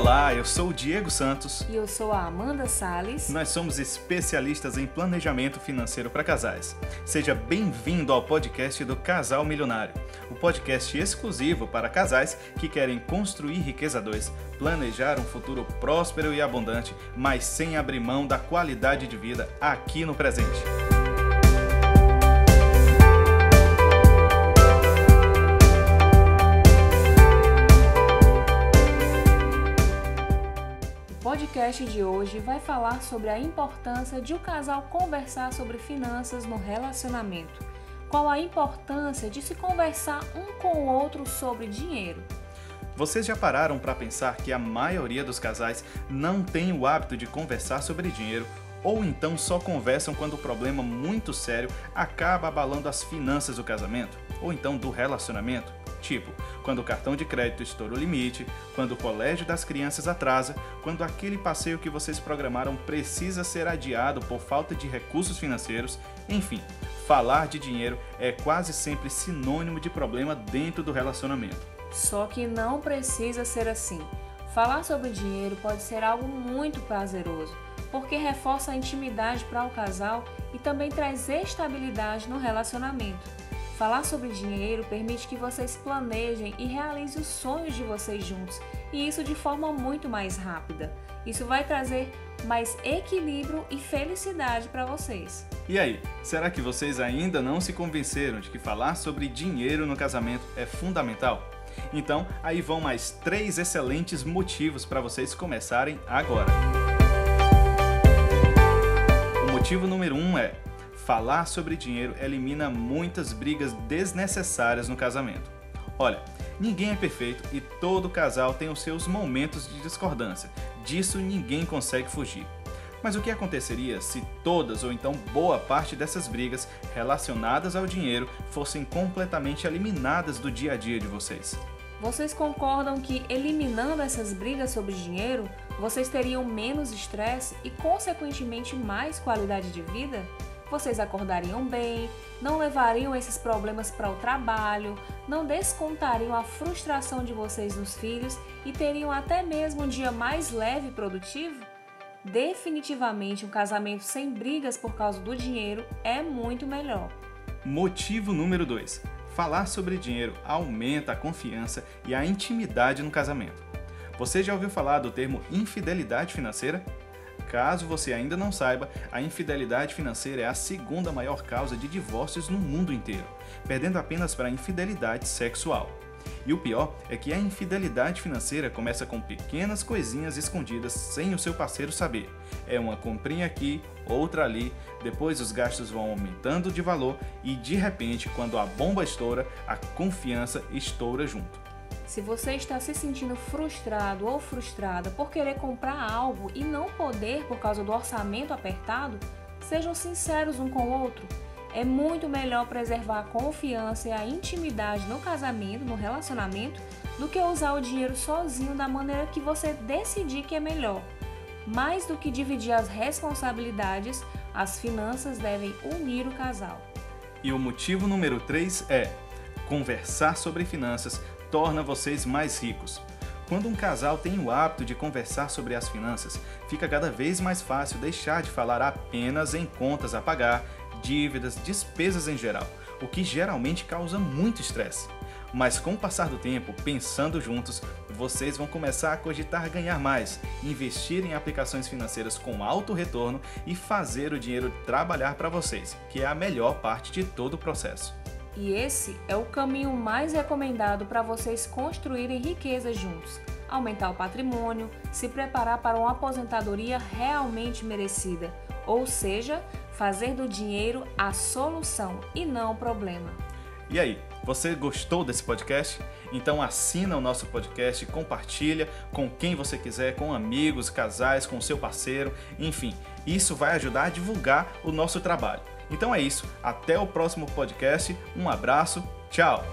Olá, eu sou o Diego Santos. E eu sou a Amanda Sales. Nós somos especialistas em planejamento financeiro para casais. Seja bem-vindo ao podcast do Casal Milionário, o podcast exclusivo para casais que querem construir riqueza 2, planejar um futuro próspero e abundante, mas sem abrir mão da qualidade de vida aqui no presente. Podcast de hoje vai falar sobre a importância de o um casal conversar sobre finanças no relacionamento. Qual a importância de se conversar um com o outro sobre dinheiro? Vocês já pararam para pensar que a maioria dos casais não tem o hábito de conversar sobre dinheiro ou então só conversam quando o problema muito sério acaba abalando as finanças do casamento ou então do relacionamento? Tipo, quando o cartão de crédito estoura o limite, quando o colégio das crianças atrasa, quando aquele passeio que vocês programaram precisa ser adiado por falta de recursos financeiros, enfim, falar de dinheiro é quase sempre sinônimo de problema dentro do relacionamento. Só que não precisa ser assim. Falar sobre dinheiro pode ser algo muito prazeroso, porque reforça a intimidade para o casal e também traz estabilidade no relacionamento. Falar sobre dinheiro permite que vocês planejem e realizem os sonhos de vocês juntos, e isso de forma muito mais rápida. Isso vai trazer mais equilíbrio e felicidade para vocês. E aí, será que vocês ainda não se convenceram de que falar sobre dinheiro no casamento é fundamental? Então, aí vão mais três excelentes motivos para vocês começarem agora. Motivo número um é falar sobre dinheiro elimina muitas brigas desnecessárias no casamento. Olha, ninguém é perfeito e todo casal tem os seus momentos de discordância. Disso ninguém consegue fugir. Mas o que aconteceria se todas ou então boa parte dessas brigas relacionadas ao dinheiro fossem completamente eliminadas do dia a dia de vocês? Vocês concordam que eliminando essas brigas sobre dinheiro, vocês teriam menos estresse e, consequentemente, mais qualidade de vida? vocês acordariam bem, não levariam esses problemas para o trabalho, não descontariam a frustração de vocês nos filhos e teriam até mesmo um dia mais leve e produtivo? Definitivamente, um casamento sem brigas por causa do dinheiro é muito melhor. Motivo número 2: falar sobre dinheiro aumenta a confiança e a intimidade no casamento. Você já ouviu falar do termo infidelidade financeira? Caso você ainda não saiba, a infidelidade financeira é a segunda maior causa de divórcios no mundo inteiro, perdendo apenas para a infidelidade sexual. E o pior é que a infidelidade financeira começa com pequenas coisinhas escondidas sem o seu parceiro saber. É uma comprinha aqui, outra ali, depois os gastos vão aumentando de valor e de repente, quando a bomba estoura, a confiança estoura junto. Se você está se sentindo frustrado ou frustrada por querer comprar algo e não poder por causa do orçamento apertado, sejam sinceros um com o outro. É muito melhor preservar a confiança e a intimidade no casamento, no relacionamento, do que usar o dinheiro sozinho da maneira que você decidir que é melhor. Mais do que dividir as responsabilidades, as finanças devem unir o casal. E o motivo número 3 é conversar sobre finanças torna vocês mais ricos. Quando um casal tem o hábito de conversar sobre as finanças, fica cada vez mais fácil deixar de falar apenas em contas a pagar, dívidas, despesas em geral, o que geralmente causa muito estresse. Mas com o passar do tempo, pensando juntos, vocês vão começar a cogitar ganhar mais, investir em aplicações financeiras com alto retorno e fazer o dinheiro trabalhar para vocês, que é a melhor parte de todo o processo. E esse é o caminho mais recomendado para vocês construírem riqueza juntos, aumentar o patrimônio, se preparar para uma aposentadoria realmente merecida, ou seja, fazer do dinheiro a solução e não o problema. E aí, você gostou desse podcast? Então assina o nosso podcast, compartilha com quem você quiser, com amigos, casais, com seu parceiro, enfim, isso vai ajudar a divulgar o nosso trabalho. Então é isso, até o próximo podcast, um abraço, tchau!